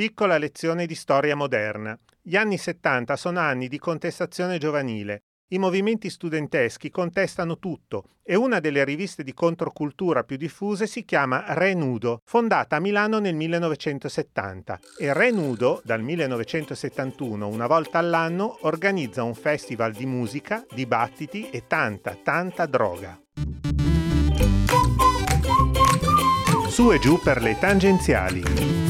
Piccola lezione di storia moderna. Gli anni 70 sono anni di contestazione giovanile. I movimenti studenteschi contestano tutto e una delle riviste di controcultura più diffuse si chiama Re Nudo, fondata a Milano nel 1970. E Re Nudo, dal 1971, una volta all'anno, organizza un festival di musica, dibattiti e tanta, tanta droga. Su e giù per le tangenziali.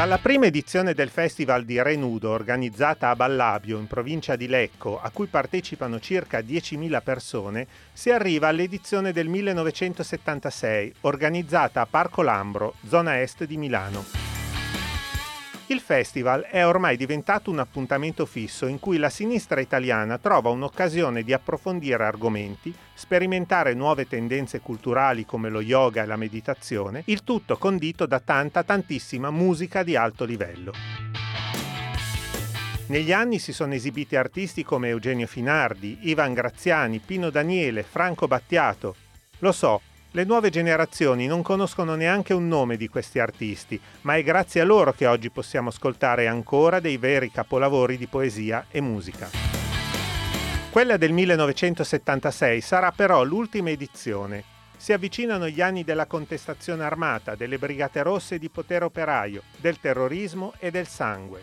Dalla prima edizione del Festival di Renudo, organizzata a Ballabio, in provincia di Lecco, a cui partecipano circa 10.000 persone, si arriva all'edizione del 1976, organizzata a Parco Lambro, zona est di Milano. Il festival è ormai diventato un appuntamento fisso in cui la sinistra italiana trova un'occasione di approfondire argomenti, sperimentare nuove tendenze culturali come lo yoga e la meditazione, il tutto condito da tanta, tantissima musica di alto livello. Negli anni si sono esibiti artisti come Eugenio Finardi, Ivan Graziani, Pino Daniele, Franco Battiato. Lo so, le nuove generazioni non conoscono neanche un nome di questi artisti, ma è grazie a loro che oggi possiamo ascoltare ancora dei veri capolavori di poesia e musica. Quella del 1976 sarà però l'ultima edizione. Si avvicinano gli anni della contestazione armata, delle brigate rosse di potere operaio, del terrorismo e del sangue.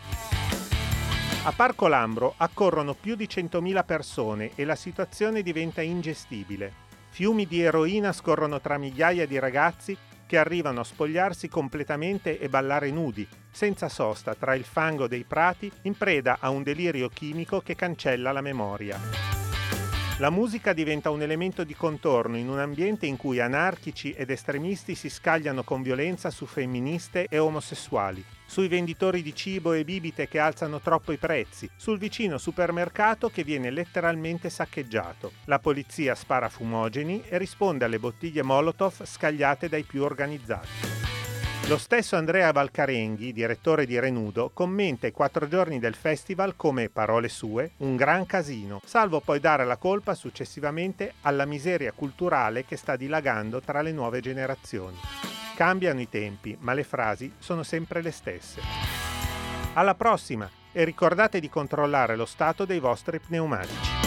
A Parco Lambro accorrono più di 100.000 persone e la situazione diventa ingestibile. Fiumi di eroina scorrono tra migliaia di ragazzi che arrivano a spogliarsi completamente e ballare nudi, senza sosta tra il fango dei prati, in preda a un delirio chimico che cancella la memoria. La musica diventa un elemento di contorno in un ambiente in cui anarchici ed estremisti si scagliano con violenza su femministe e omosessuali, sui venditori di cibo e bibite che alzano troppo i prezzi, sul vicino supermercato che viene letteralmente saccheggiato. La polizia spara fumogeni e risponde alle bottiglie Molotov scagliate dai più organizzati. Lo stesso Andrea Valcarenghi, direttore di Renudo, commenta i quattro giorni del festival come, parole sue, un gran casino, salvo poi dare la colpa successivamente alla miseria culturale che sta dilagando tra le nuove generazioni. Cambiano i tempi, ma le frasi sono sempre le stesse. Alla prossima e ricordate di controllare lo stato dei vostri pneumatici.